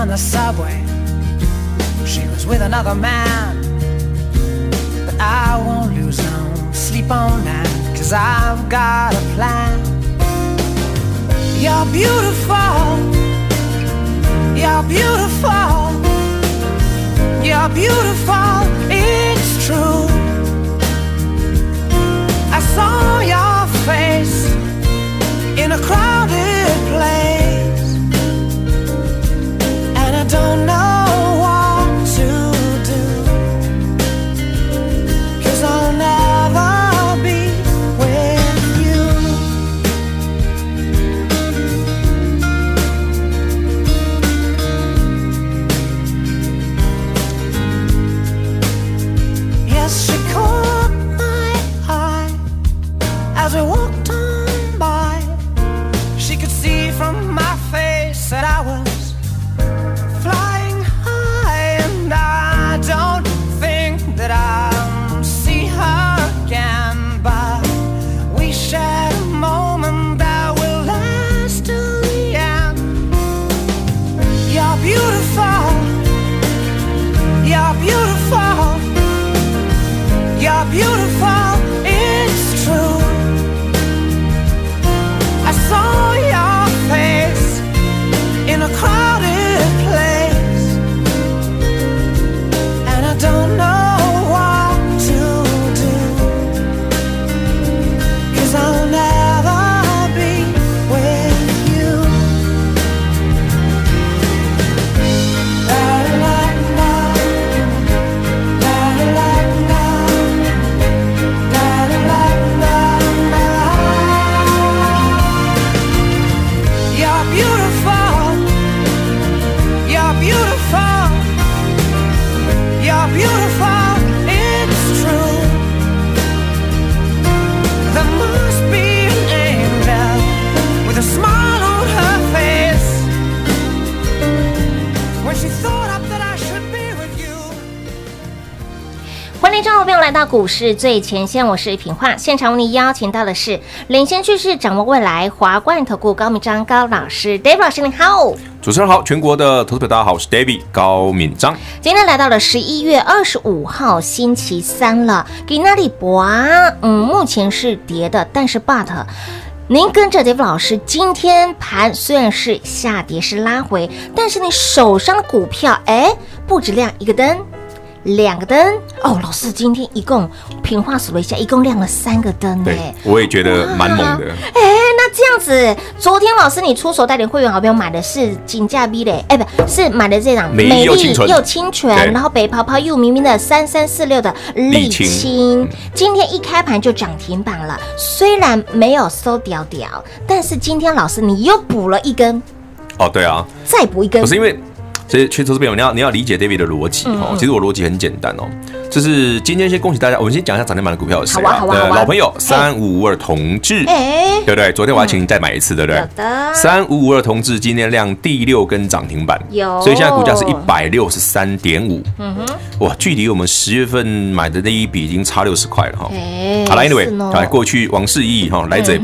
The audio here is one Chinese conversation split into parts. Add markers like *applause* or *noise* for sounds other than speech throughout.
on the subway. She was with another man. But I won't lose no sleep on that, cause I've got a plan. You're beautiful. You're beautiful. You're beautiful. It's true. I saw your face in a crowded 到股市最前线，我是品化。现场为您邀请到的是领先趋势、掌握未来华冠投顾高敏章高老师，David 老师你好，主持人好，全国的投资者大家好，我是 David 高敏章。今天来到了十一月二十五号星期三了，给那里博嗯，目前是跌的，但是 But 您跟着 David 老师，今天盘虽然是下跌是拉回，但是你手上的股票哎，不止亮一个灯。两个灯。哦，老师今天一共平话数了一下，一共亮了三个灯哎，我也觉得蛮猛的。哎，那这样子，昨天老师你出手带领会员好朋友买的是金价 V 嘞，哎，不是买的这档美丽又清纯，然后北泡泡又明明的三三四六的丽清，今天一开盘就涨停板了，虽然没有收屌屌，但是今天老师你又补了一根。哦，对啊，再补一根，不是因为。所以，其实投资朋友，你要你要理解 David 的逻辑哦。其实我逻辑很简单哦，就是今天先恭喜大家，我们先讲一下涨停板的股票是谁啊？老朋友三五五二同志，对不对？昨天我还请你再买一次，对不对？三五五二同志今天亮第六根涨停板，有，所以现在股价是一百六十三点五。嗯哼，哇，距离我们十月份买的那一笔已经差六十块了哈。好了，Anyway，来过去往事已矣哈，来者。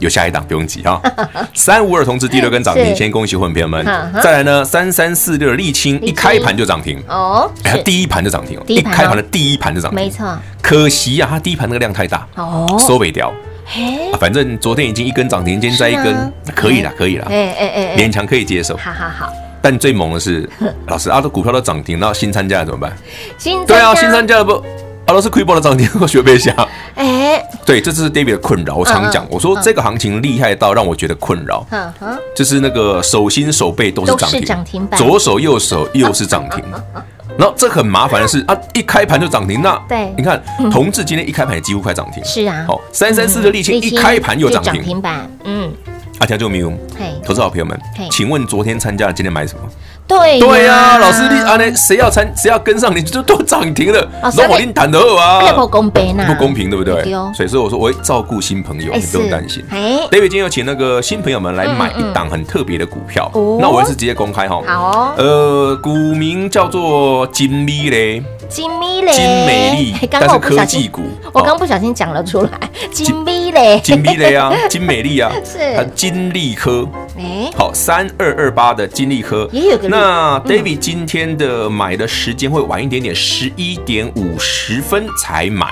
有下一档，不用急哈。*laughs* 三五二同志第六根涨停，先恭喜会员朋友们。再来呢，三三四六的丽清一开盘就涨停哦，哎，第一盘就涨停哦，一开盘的第一盘就涨停，没错。可惜呀，它第一盘那个量太大哦，收尾掉。反正昨天已经一根涨停，今天再一根，可以了，可以了，哎哎哎，勉强可以接受。好好好。但最猛的是，*laughs* 老师啊，这股票都涨停，然后新参加怎么办？新对啊，新参加的不。啊，都是亏爆的涨停，我学不下。哎，对，这是 David 的困扰。我常讲，我说这个行情厉害到让我觉得困扰。嗯哼，就是那个手心手背都是涨停，左手右手又是涨停。*laughs* 然后这很麻烦的是啊，一开盘就涨停，那对，你看同志今天一开盘也几乎快涨停。是啊，好，三三四的沥青一开盘又涨停板。嗯，阿条就没有。投资好朋友们，请问昨天参加了，今天买什么？对对呀，老师，你啊，呢谁要参，谁要跟上你，就都涨停了。那我跟你谈的啊，不公平呐，不公平，对不对？所以说我说我会照顾新朋友，你不用担心。David 今天要请那个新朋友们来买一档很特别的股票，那我也是直接公开哈。好，呃，股名叫做金利嘞，金米嘞，金美丽，但是科技股，我刚不小心讲了出来，金米嘞，金米嘞啊，金美丽啊，*laughs* 是金利科。哎，好，三二二八的金利科也有个。那 David 今天的买的时间会晚一点点，十一点五十分才买。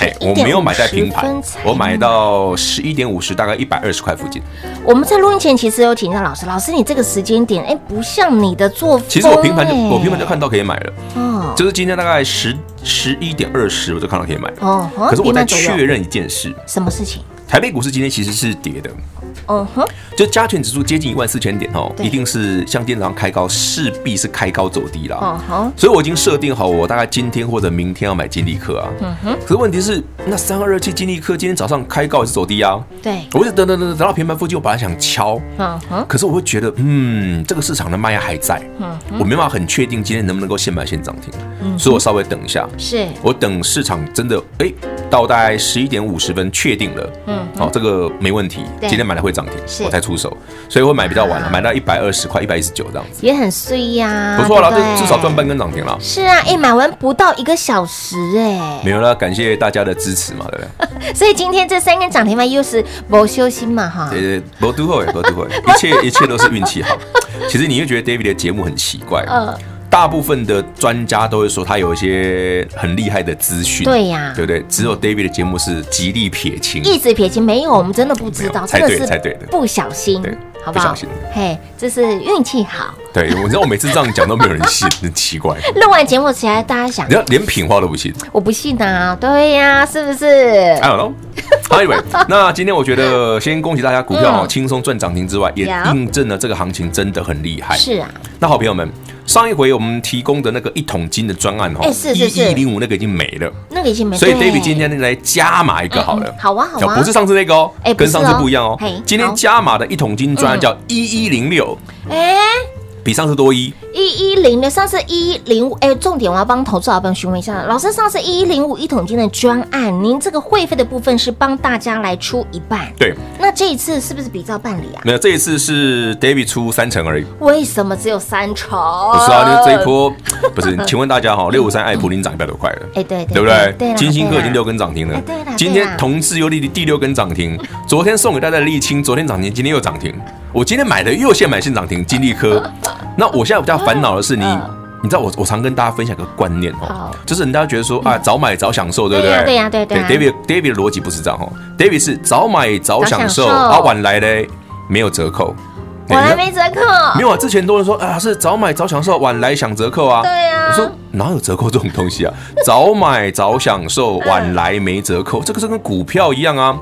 哎，我没有买在平盘，我买到十一点五十，大概一百二十块附近。我们在录音前其实有请教老师，老师你这个时间点，哎，不像你的作风。其实我平盘就我平盘就看到可以买了，哦，就是今天大概十十一点二十，我就看到可以买。哦，可是我在确认一件事，什么事情？台北股市今天其实是跌的。嗯哼，就加权指数接近一万四千点哦，一定是像今天早上开高，势必是开高走低了。嗯哼，所以我已经设定好，我大概今天或者明天要买金利科啊。嗯哼，可是问题是，那三二二七金利科今天早上开高也是走低啊？对，我一直等等等等到平盘附近，我本来想敲。嗯哼，可是我会觉得，嗯，这个市场的卖压还在。嗯，我没办法很确定今天能不能够现买现涨停。嗯，所以我稍微等一下。是，我等市场真的哎到大概十一点五十分确定了。嗯，好，这个没问题。今天买了会涨停，我才出手，所以会买比较晚了，买到一百二十块、一百一十九这样子，也很碎呀，不错了，至少赚半根涨停了。是啊，哎，买完不到一个小时，哎，没有了，感谢大家的支持嘛，对不对？*laughs* 所以今天这三根涨停板又是没休息嘛，哈，对对，没都会，没都会，*laughs* 一切一切都是运气好。其实你又觉得 David 的节目很奇怪，嗯。大部分的专家都会说他有一些很厉害的资讯，对呀，对不对？只有 David 的节目是极力撇清，一直撇清，没有，我们真的不知道，才对，才对的，不小心，对，好不好？嘿，这是运气好。对，我知道我每次这样讲都没有人信，很奇怪。*laughs* 录完节目起来，大家想，你要连品话都不信，我不信啊，对呀，是不是？还有喽，好，以为那今天我觉得先恭喜大家股票轻松赚涨停之外，也印证了这个行情真的很厉害。是啊，那好朋友们。上一回我们提供的那个一桶金的专案哦，一一零五那个已经没了，那个已经没了。所以 David 今天来加码一个好了，好啊好啊，不是上次那个哦，跟上次不一样哦。今天加码的一桶金专案叫一一零六，哎。比上次多一一一零的，上次一一零五，哎，重点我要帮投资老朋友询问一下，老师上次一一零五一桶金的专案，您这个会费的部分是帮大家来出一半，对，那这一次是不是比照办理啊？没有，这一次是 David 出三成而已。为什么只有三成？不是啊，因为这一波 *laughs* 不是，请问大家哈，六五三爱普已经涨一百多块了，哎，对对不对？对，金星科已经六根涨停了，对了，今天同志有利的第六根涨停，昨天送给大家的沥青，昨天涨停，今天又涨停。我今天买的又现买现涨停，金利科。*laughs* 那我现在比较烦恼的是你，你知道我我常跟大家分享一个观念哦，就是人家觉得说啊，早买早享受，对不对？对呀，对对。David David 的逻辑不是这样哦，David 是早买早享受，啊晚来嘞没有折扣，晚来没折扣，没有啊。之前多人说啊是早买早享受，晚来享折扣啊。对啊。我说哪有折扣这种东西啊？早买早享受，晚来没折扣，这个是跟股票一样啊。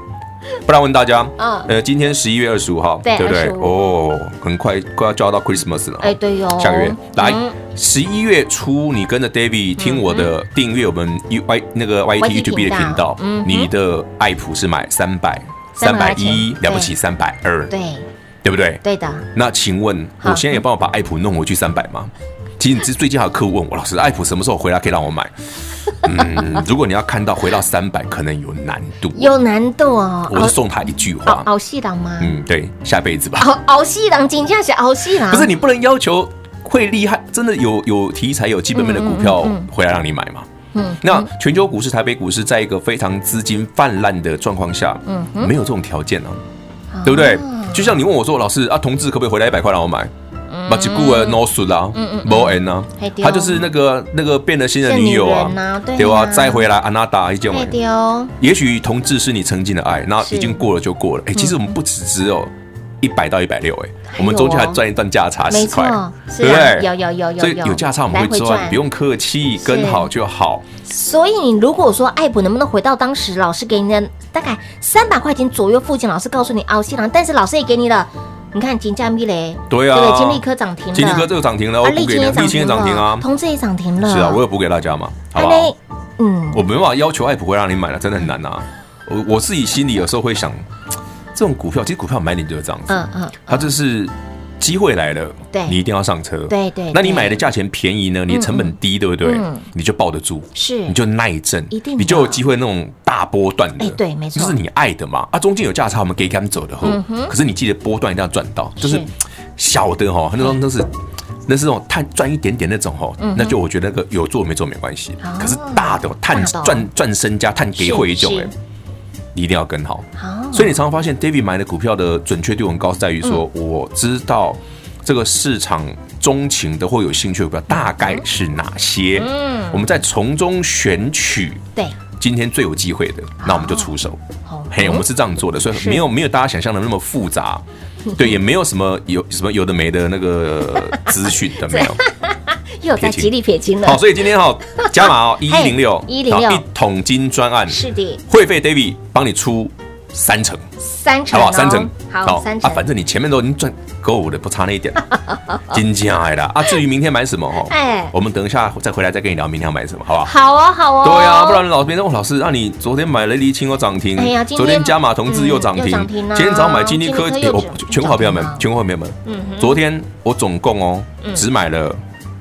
不然问大家，嗯，呃，今天十一月二十五号，对不对？哦，很快快要就要到 Christmas 了，哎，对哟，下个月来十一月初，你跟着 David 听我的订阅我们 U Y 那个 Y T YouTube 的频道，嗯，你的爱普是买三百三百一了不起三百二，对，对不对？对的。那请问，我现在有办法把爱普弄回去三百吗？其实，最近还有客户问我，老师，爱普什么时候回来可以让我买？*laughs* 嗯，如果你要看到回到三百，可能有难度，有难度哦。我就送他一句话，熬戏郎吗？嗯，对，下辈子吧。熬熬细档，紧张是熬戏郎。不是你不能要求会厉害，真的有有题材、有基本面的股票回来让你买吗？嗯，那全球股市、台北股市在一个非常资金泛滥的状况下，嗯，没有这种条件呢，对不对？就像你问我说，老师啊，同志可不可以回来一百块让我买？马吉古尔啦，没 N 呐，他就是那个那个变了心的女友啊，对吧？再回来安娜达一件。也许同志是你曾经的爱，那已经过了就过了。哎，其实我们不只只有一百到一百六，哎，我们中间还赚一段价差十块，对不对？有有有有，所以有价差我们会赚，不用客气，跟好就好。所以你如果说爱普能不能回到当时老师给你的大概三百块钱左右附近，老师告诉你奥西郎，但是老师也给你了。你看金价米嘞，对啊，对，金利科涨停了，金利科这个涨停了，我补给你，沥青也涨停啊，同志也涨停了，是啊，我有补给大家嘛，好不好？嗯，我没办法要求爱普会让你买了，真的很难呐。我我自己心里有时候会想，这种股票其实股票买点就是这样子，嗯嗯，它就是。机会来了，对，你一定要上车。对对，那你买的价钱便宜呢？你的成本低，对不对？你就抱得住，是，你就耐震，一定，你就有机会那种大波段的。对，没错，就是你爱的嘛。啊，中间有价差，我们给他们走的后，可是你记得波段一定要赚到，就是小的哈，很多都是那是那种碳赚一点点那种哈，那就我觉得那个有做没做没关系。可是大的碳赚赚身家，探给会一种哎。一定要跟好，所以你常常发现 David 买的股票的准确度很高，在于说我知道这个市场钟情的或有兴趣的股票大概是哪些，嗯，我们再从中选取，对，今天最有机会的，那我们就出手，嘿，我们是这样做的，所以没有没有大家想象的那么复杂，对，也没有什么有什么有的没的那个资讯 *laughs* 的没有。又在极力撇清了。好，所以今天哈加码哦，*laughs* 一一零六一零六。一桶金专案，是的，会费 David 帮你出三成，三成，好不好？三成，好，三成。啊，反正你前面都已经赚够了，不差那一点，金价来了啊！至于明天买什么哈，哎，我们等一下再回来再跟你聊明天要买什么，好不好？好啊，好啊。对啊，不然老别人问老师，那你昨天买了沥青又涨停，哎呀，昨天加码同志又涨停，今天早上买金立科，我全国好朋友们，全国好朋友们，嗯，昨天我总共哦只买了。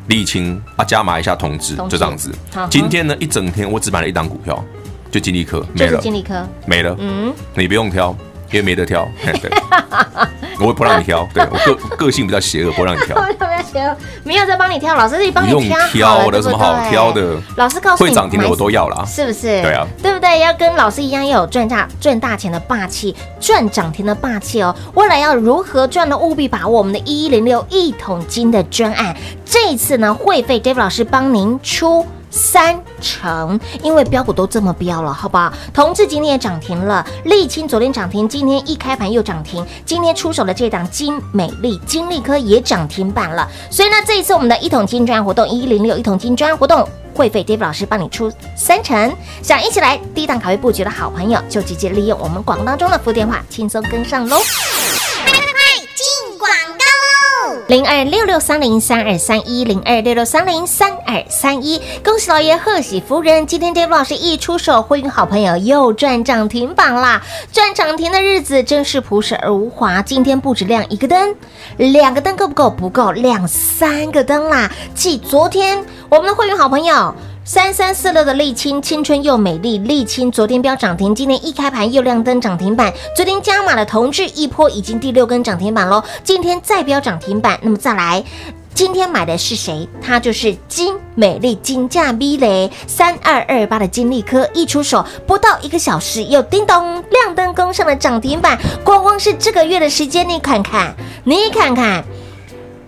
丽清啊，加码一下同志，就这样子。今天呢，一整天我只买了一档股票，就金利科没了，金利科。没了。嗯，你不用挑，因为没得挑。对，*laughs* *laughs* 我不让你挑。*laughs* 对我个个性比较邪恶，不让你挑。*laughs* 没有在帮你挑，老师自己帮你挑。不用挑的，什么好挑的？老师告诉你，会涨停的我都要了，是不是？对啊，对不对？要跟老师一样，要有赚大赚大钱的霸气，赚涨停的霸气哦。未来要如何赚呢？务必把握我们的一一零六一桶金的专案。这一次呢，会费 David 老师帮您出。三成，因为标股都这么标了，好不好？同志今天也涨停了，沥青昨天涨停，今天一开盘又涨停，今天出手的这档金美丽、金利科也涨停板了。所以呢，这一次我们的一桶金专案活动，一零六一桶金专案活动，会费 David 老师帮你出三成，想一起来低档卡位布局的好朋友，就直接利用我们广告当中的服务电话，轻松跟上喽。零二六六三零三二三一零二六六三零三二三一，恭喜老爷，贺喜夫人！今天 David 老师一出手，会员好朋友又赚涨停板啦！赚涨停的日子真是朴实而无华。今天不止亮一个灯，两个灯够不够？不够，亮三个灯啦！继昨天我们的会员好朋友。三三四六的沥青，青春又美丽。沥青昨天飙涨停，今天一开盘又亮灯涨停板。昨天加码的同志一波已经第六根涨停板喽，今天再飙涨停板。那么再来，今天买的是谁？它就是金美丽金价 V 雷三二二八的金利科，一出手不到一个小时，又叮咚亮灯攻上了涨停板。光光是这个月的时间，你看看，你看看，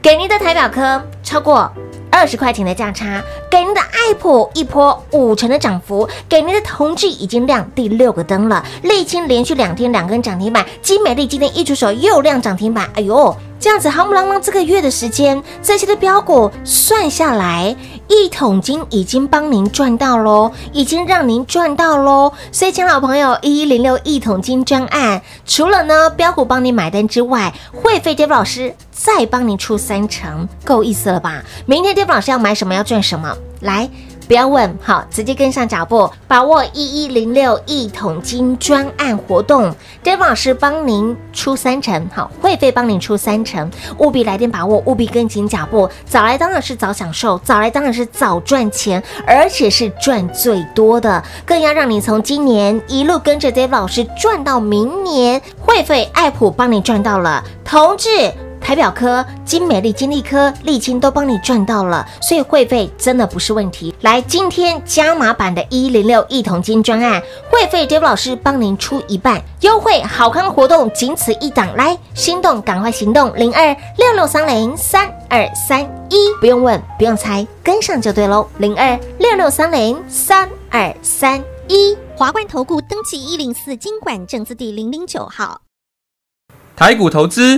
给您的台表科超过。二十块钱的价差，给您的爱普一波五成的涨幅，给您的同志已经亮第六个灯了。丽清连续两天两根涨停板，金美丽今天一出手又亮涨停板，哎呦！这样子，夯不啷当这个月的时间，这些的标股算下来，一桶金已经帮您赚到喽，已经让您赚到喽。所以，亲老朋友，一一零六一桶金专案，除了呢标股帮你买单之外，会费 Dave 老师再帮您出三成，够意思了吧？明天 Dave 老师要买什么，要赚什么，来。不要问，好，直接跟上脚步，把握一一零六一桶金专案活动，David 老师帮您出三成，好，会费帮您出三成，务必来电把握，务必跟紧脚步，早来当然是早享受，早来当然是早赚钱，而且是赚最多的，更要让你从今年一路跟着 David 老师赚到明年，会费爱普帮你赚到了，同志。台表科、金美丽、金利科、沥青都帮你赚到了，所以会费真的不是问题。来，今天加码版的一零六一桶金专案，会费 David 老师帮您出一半优惠，好康活动仅此一档，来心动赶快行动，零二六六三零三二三一，不用问不用猜，跟上就对喽，零二六六三零三二三一，华冠投顾登记一零四金管证字第零零九号。台股投资，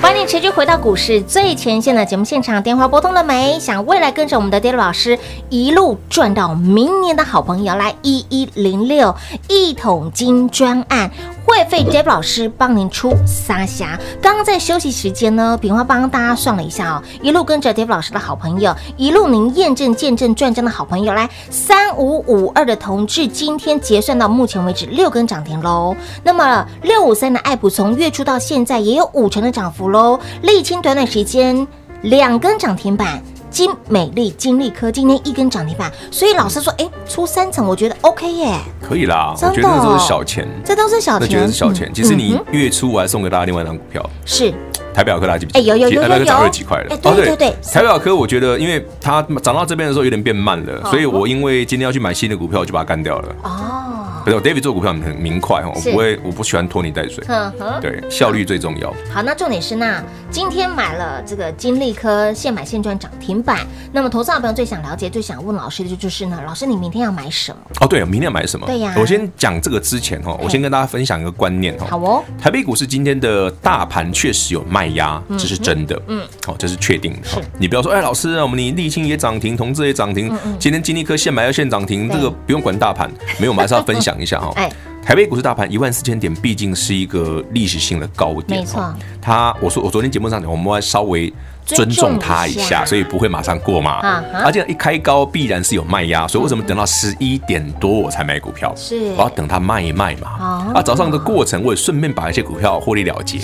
欢迎你持续回到股市最前线的节目现场，电话拨通了没？想未来跟着我们的 dal 老师一路赚到明年的好朋友，来一一零六一桶金专案。会费 Dave 老师帮您出三侠。刚刚在休息时间呢，炳华帮大家算了一下哦，一路跟着 Dave 老师的好朋友，一路您验证见证赚真的好朋友，来三五五二的同志，今天结算到目前为止六根涨停喽。那么六五三的爱普从月初到现在也有五成的涨幅喽。丽清短短时间两根涨停板。金美丽、金利科今天一根涨停板，所以老师说，哎，出三层，我觉得 OK 耶，可以啦，我觉得这都是小钱，这都是小钱，那觉得是小钱。其实你月初我还送给大家另外一张股票，是台北小科，大家记不记得？哎，有有有有有，涨二十几块了。对对对，台北小科，我觉得因为它涨到这边的时候有点变慢了，所以我因为今天要去买新的股票，我就把它干掉了。哦。David 做股票很明快哦，我不会，我不喜欢拖泥带水。对，效率最重要。好，那重点是那今天买了这个金利科现买现赚涨停板。那么投资的朋友最想了解、最想问老师的就就是呢，老师你明天要买什么？哦，对，明天要买什么？对呀。我先讲这个之前哈，我先跟大家分享一个观念哈。好哦。台北股市今天的大盘确实有卖压，这是真的。嗯。好，这是确定的。是。你不要说，哎，老师，我们你沥青也涨停，同志也涨停，今天金利科现买要现涨停，这个不用管大盘，没有，我们还是要分享一下哈。哎。台北股市大盘一万四千点，毕竟是一个历史性的高点。没错，它我说我昨天节目上讲，我们要稍微尊重它一下，所以不会马上过嘛。而且一开高必然是有卖压，所以为什么等到十一点多我才买股票？是，我要等它卖一卖嘛。啊，早上的过程我也顺便把一些股票获利了结，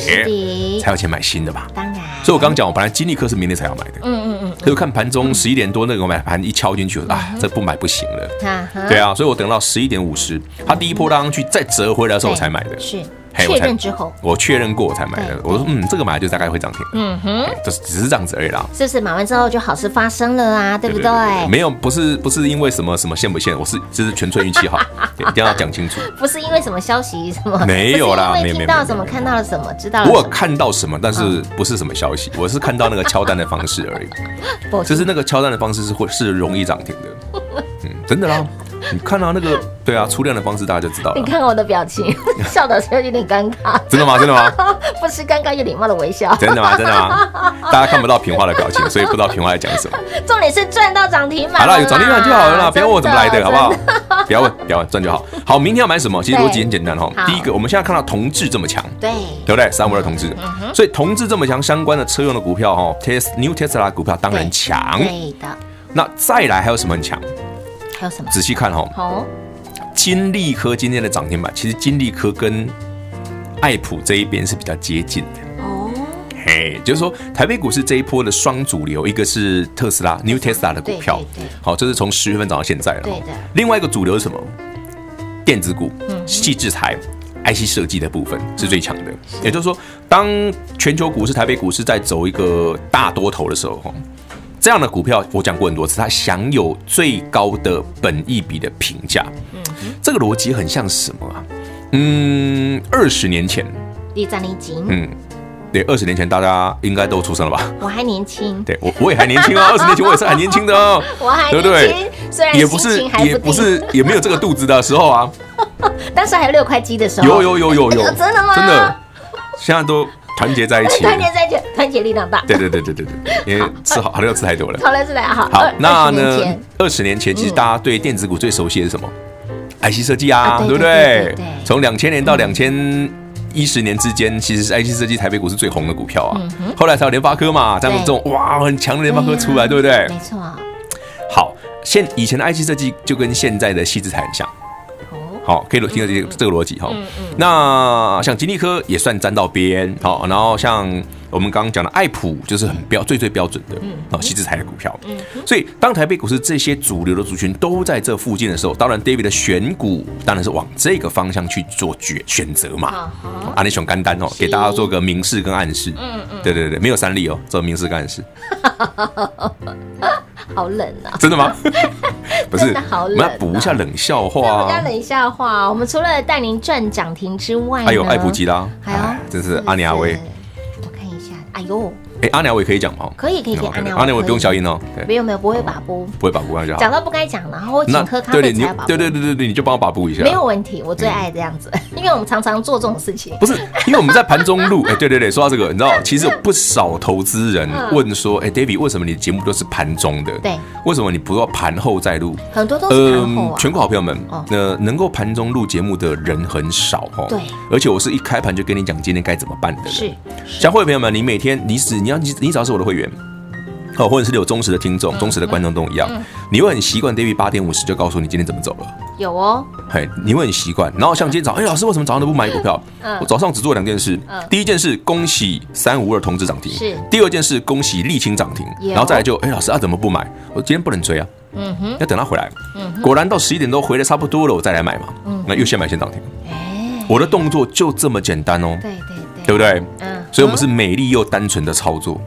才有钱买新的嘛。当然，所以我刚刚讲，我本来金利科是明天才要买的。嗯嗯嗯。可是看盘中十一点多那个买盘一敲进去，啊，这不买不行了。对啊，所以我等到十一点五十，它第一波拉上去。再折回来的时候我才买的，是确认之后，我确认过我才买的。我说，嗯，这个买就大概会涨停。嗯哼，就是只是这样子而已啦。是不是买完之后就好事发生了啊？对不对？没有，不是不是因为什么什么限不限，我是就是纯粹运气好，一定要讲清楚。*laughs* 不是因为什么消息什么，没有啦，没有听到什么，看到了什么，知道。我有看到什么，但是不是什么消息，我是看到那个敲单的方式而已。*laughs* 就是那个敲单的方式是会是容易涨停的。嗯，真的啦。你看到那个对啊，出量的方式大家就知道了。你看我的表情，*laughs* 笑的时候有点尴尬。真的吗？真的吗？*laughs* 不是尴尬，有礼貌的微笑。真的吗？真的吗？大家看不到平花的表情，所以不知道平花在讲什么。*laughs* 重点是赚到涨停板。好了，有涨停板就好了啦，不要问我怎么来的，好不好？不要问，不要问，赚就好。好，明天要买什么？其实逻辑很简单哈。第一个，我们现在看到同志这么强，对，对不对？三五二同志，所以同志这么强，相关的车用的股票哈，Tes New Tesla 股票当然强。对的。那再来还有什么很强？还有什么？仔细看哈。好。金利科今天的涨停板，其实金利科跟爱普这一边是比较接近的哦。嘿，就是说台北股市这一波的双主流，一个是特斯拉 New Tesla 的股票，好，这是从十月份涨到现在了。对的。另外一个主流是什么？电子股、细制材、IC 设计的部分是最强的。也就是说，当全球股市、台北股市在走一个大多头的时候，哈。这样的股票我讲过很多次，它享有最高的本益比的评价。嗯，这个逻辑很像什么啊？嗯，二十年前，第三年级，嗯。对，二十年前大家应该都出生了吧？我还年轻。对，我我也还年轻哦。*laughs* 二十年前我也是很年轻的哦。我还年轻，对不对？虽然也不是也不是也没有这个肚子的时候啊。*laughs* 当时还有六块肌的时候。有有有有有。*laughs* 真的吗？真的。现在都团结在一起。团结在一起，团结力量大。对对对对对对。因为吃好，好料吃太多了。好了，吃太好。好，那呢？二十年前，其实大家对电子股最熟悉的是什么？IC 设计啊，对不对？对。从两千年到两千。一十年之间，其实是 IC 设计台北股是最红的股票啊。后来才有联发科嘛，这样这种哇很强的联发科出来，对不对？没错。好，现以前的 IC 设计就跟现在的矽智财很像。好，可以听到这个这个逻辑哈。那像吉利科也算沾到边，好，然后像我们刚刚讲的爱普，就是很标最最标准的，啊，矽智财的股票。所以当台北股市这些主流的族群都在这附近的时候，当然 David 的选股当然是往这个方向去做决选择嘛。啊，你选干单哦，给大家做个明示跟暗示。嗯嗯，对对对，没有三例哦，做明示跟暗示。*laughs* 好冷啊！真的吗？*laughs* 不是，好冷。我们要补一下冷笑话。补一下冷笑话。我们除了带您赚涨停之外，还有爱普吉拉，还有，真是阿尼阿威。我看一下，哎呦。哎，阿鸟我也可以讲吗？可以，可以，可以。阿鸟，阿鸟我不用消音哦。没有，没有，不会把播，不会把播讲。讲到不该讲，然后我请喝咖啡才把。对对对对对，你就帮我把播一下。没有问题，我最爱这样子，*laughs* 因为我们常常做这种事情。不是，*laughs* 因为我们在盘中录。哎，对对对，说到这个，你知道，*laughs* 其实有不少投资人问说，哎，David，为什么你的节目都是盘中的？对。为什么你不要盘后再录？很多都是盘后啊。全国好朋友们，那能够盘中录节目的人很少哦。对。而且我是一开盘就跟你讲今天该怎么办的。是。像会员朋友们，你每天你只你要你你只要是我的会员。哦，或者是你有忠实的听众、忠实的观众都一样，你会很习惯 David 八点五十就告诉你今天怎么走了。有哦，嘿，你会很习惯。然后像今天早上，哎，老师为什么早上都不买股票？我早上只做两件事。第一件事，恭喜三五二同志涨停。是。第二件事，恭喜沥青涨停。然后再来就，哎，老师啊，怎么不买？我今天不能追啊。嗯哼。要等他回来。嗯。果然到十一点多回来差不多了，我再来买嘛。嗯。那又先买先涨停。哎。我的动作就这么简单哦。对对对。不对？嗯。所以我们是美丽又单纯的操作。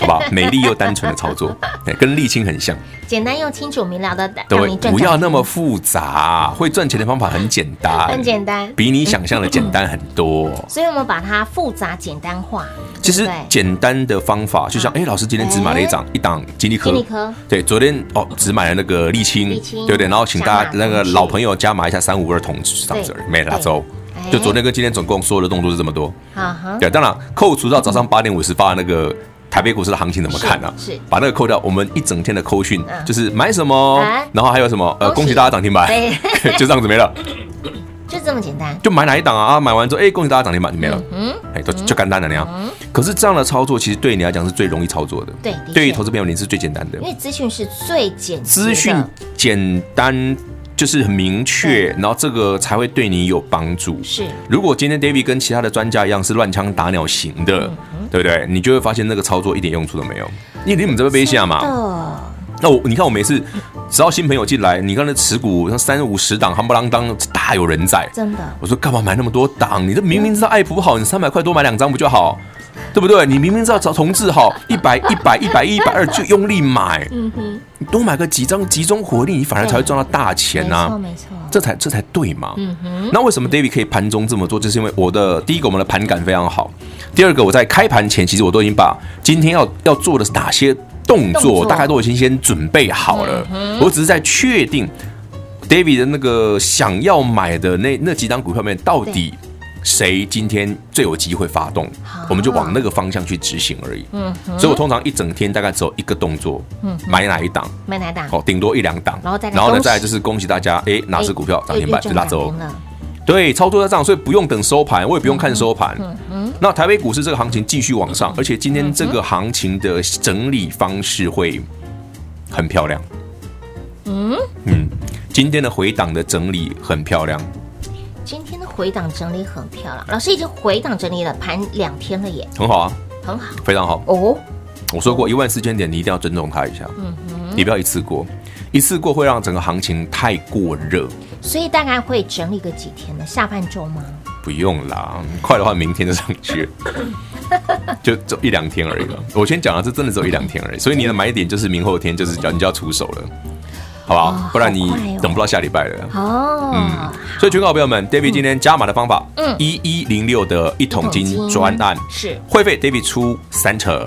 好不好？*laughs* 美丽又单纯的操作，对，跟沥青很像，简单又清楚明了的，对，不要那么复杂，会赚钱的方法很简单，很简单，比你想象的简单很多。*laughs* 所以我们把它复杂简单化。其实简单的方法，就像哎，老师今天只买了一档一档金立科，金立科，对，昨天哦只买了那个沥青，对不对？然后请大家那个老朋友加码一下三五二同志这样子，没了周，就昨天跟今天总共所有的动作是这么多。对，当然扣除到早上八点五十发的那个。台北股市的行情怎么看呢？是。把那个扣掉，我们一整天的扣讯就是买什么，然后还有什么呃，恭喜。大家涨停板，*laughs* 就这样子没了，*laughs* 就这么简单。就买哪一档啊？啊买完之后，哎，恭喜大家涨停板就没了，嗯，哎，就就干单了那样。可是这样的操作其实对你来讲是最容易操作的，对，对于投资朋友你是最简单的，因为资讯是最简，资讯简单就是很明确，然后这个才会对你有帮助。是，如果今天 David 跟其他的专家一样是乱枪打鸟型的。对不对？你就会发现那个操作一点用处都没有。你你们这边背下嘛？那我你看我每次只要新朋友进来，你看那持股像三五十档，夯不啷当大有人在。真的。我说干嘛买那么多档？你这明明知道爱普好，你三百块多买两张不就好？对不对？你明明知道找同志好，一百一百一百一一百二就用力买。嗯哼。你多买个几张集中火力，你反而才会赚到大钱呐。没错没错。这才这才对嘛。嗯哼。那为什么 David 可以盘中这么做？就是因为我的第一个，我们的盘感非常好。第二个，我在开盘前，其实我都已经把今天要要做的是哪些动作，大概都已经先准备好了。我只是在确定 David 的那个想要买的那那几张股票面，到底谁今天最有机会发动，我们就往那个方向去执行而已。嗯，所以我通常一整天大概只有一个动作，嗯，买哪一档，买哪档，哦，顶多一两档，然后再然后呢，再来就是恭喜大家，哎，哪只股票涨停板就拉走。对，操作在这样，所以不用等收盘，我也不用看收盘。嗯嗯。那台北股市这个行情继续往上，而且今天这个行情的整理方式会很漂亮。嗯嗯，今天的回档的整理很漂亮。今天的回档整理很漂亮，老师已经回档整理了盘两天了耶。很好啊，很好，非常好。哦，我说过一万四千点，你一定要尊重它一下。嗯哼，你不要一次过，一次过会让整个行情太过热。所以大概会整理个几天呢？下半周吗？不用啦，快的话明天就上去 *laughs* 了，就走一两天而已了。我先讲了，这真的只有一两天而已，所以你的买点就是明后天，就是叫你就要出手了。好不好？哦、不然你等不到下礼拜了。哦，嗯，所以全国好朋友们，David 今天加码的方法，嗯，一一零六的一桶金专案是会费，David 出三成，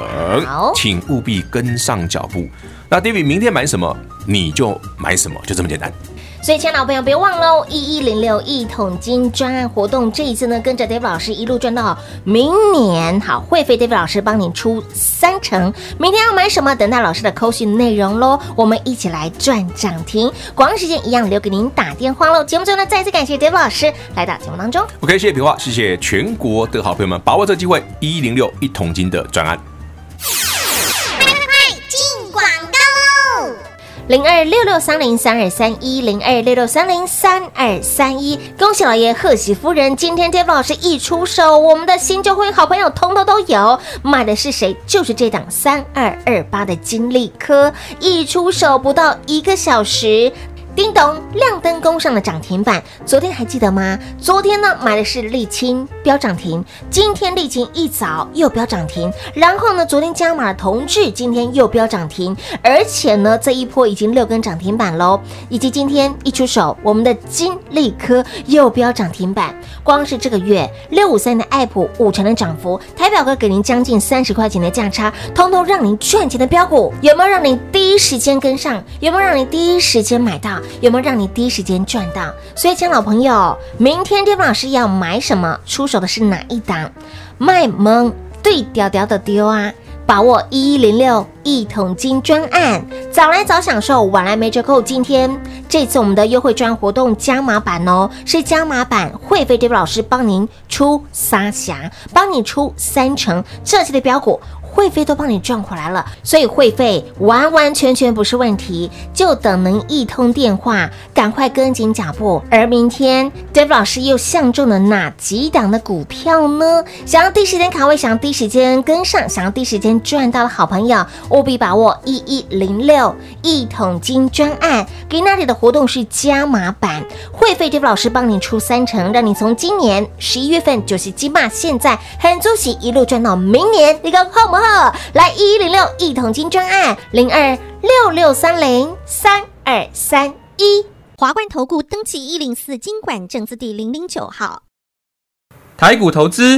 好，请务必跟上脚步。那 David 明天买什么，你就买什么，就这么简单。所以，亲爱的朋友，别忘喽！一一零六一桶金专案活动，这一次呢，跟着 David 老师一路赚到明年。好，会费 David 老师帮你出三成。明天要买什么？等待老师的扣讯内容喽。我们一起来赚涨停。广告时间一样留给您打电话喽。节目最后呢，再次感谢 David 老师来到节目当中。OK，谢谢平话，谢谢全国的好朋友们，把握这机会，一一零六一桶金的专案。零二六六三零三二三一零二六六三零三二三一，恭喜老爷，贺喜夫人！今天 J 波老师一出手，我们的新旧会好朋友通通都有，买的是谁？就是这档三二二八的金利科，一出手不到一个小时。叮咚，亮灯攻上了涨停板。昨天还记得吗？昨天呢，买的是沥青飙涨停，今天沥青一早又飙涨停，然后呢，昨天加码的同致今天又飙涨停，而且呢，这一波已经六根涨停板喽。以及今天一出手，我们的金利科又飙涨停板。光是这个月六五三的爱普五成的涨幅，台表哥给您将近三十块钱的价差，通通让您赚钱的标股，有没有让您第一时间跟上？有没有让您第一时间买到？有没有让你第一时间赚到？所以，亲爱老朋友，明天这波老师要买什么？出手的是哪一档？卖萌对调调的丢啊！把握一一零六一桶金专案，早来早享受，晚来没折扣。今天这次我们的优惠专活动加码版哦，是加码版，会费 David 老师帮您出三侠，帮你出三成，这期的标股。会费都帮你赚回来了，所以会费完完全全不是问题，就等您一通电话，赶快跟紧脚步。而明天，Dave 老师又相中了哪几档的股票呢？想要第一时间卡位，想要第一时间跟上，想要第一时间赚到的好朋友，务必把握一一零六一桶金专案。给那里的活动是加码版，会费 Dave 老师帮你出三成，让你从今年十一月份就是金马，现在很足喜一路赚到明年，你个好不好？来一一零六一桶金专案零二六六三零三二三一华冠投顾登记一零四经管证字第零零九号台股投资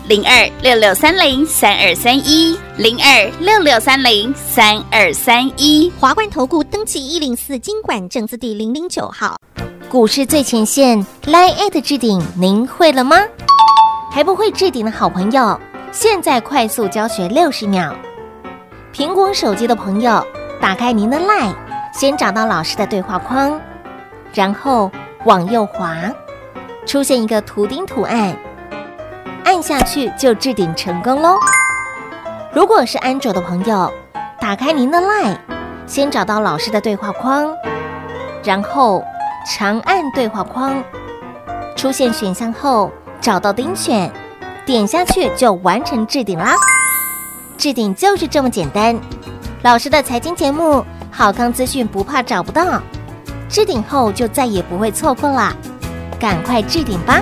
零二六六三零三二三一零二六六三零三二三一。华冠投顾登记一零四经管证字第零零九号。股市最前线，Line@ at 置顶，您会了吗？还不会置顶的好朋友，现在快速教学六十秒。苹果手机的朋友，打开您的 LINE，先找到老师的对话框，然后往右滑，出现一个图钉图案，按下去就置顶成功喽。如果是安卓的朋友，打开您的 LINE，先找到老师的对话框，然后长按对话框，出现选项后找到丁选，点下去就完成置顶啦。置顶就是这么简单，老师的财经节目，好康资讯不怕找不到，置顶后就再也不会错过啦，赶快置顶吧！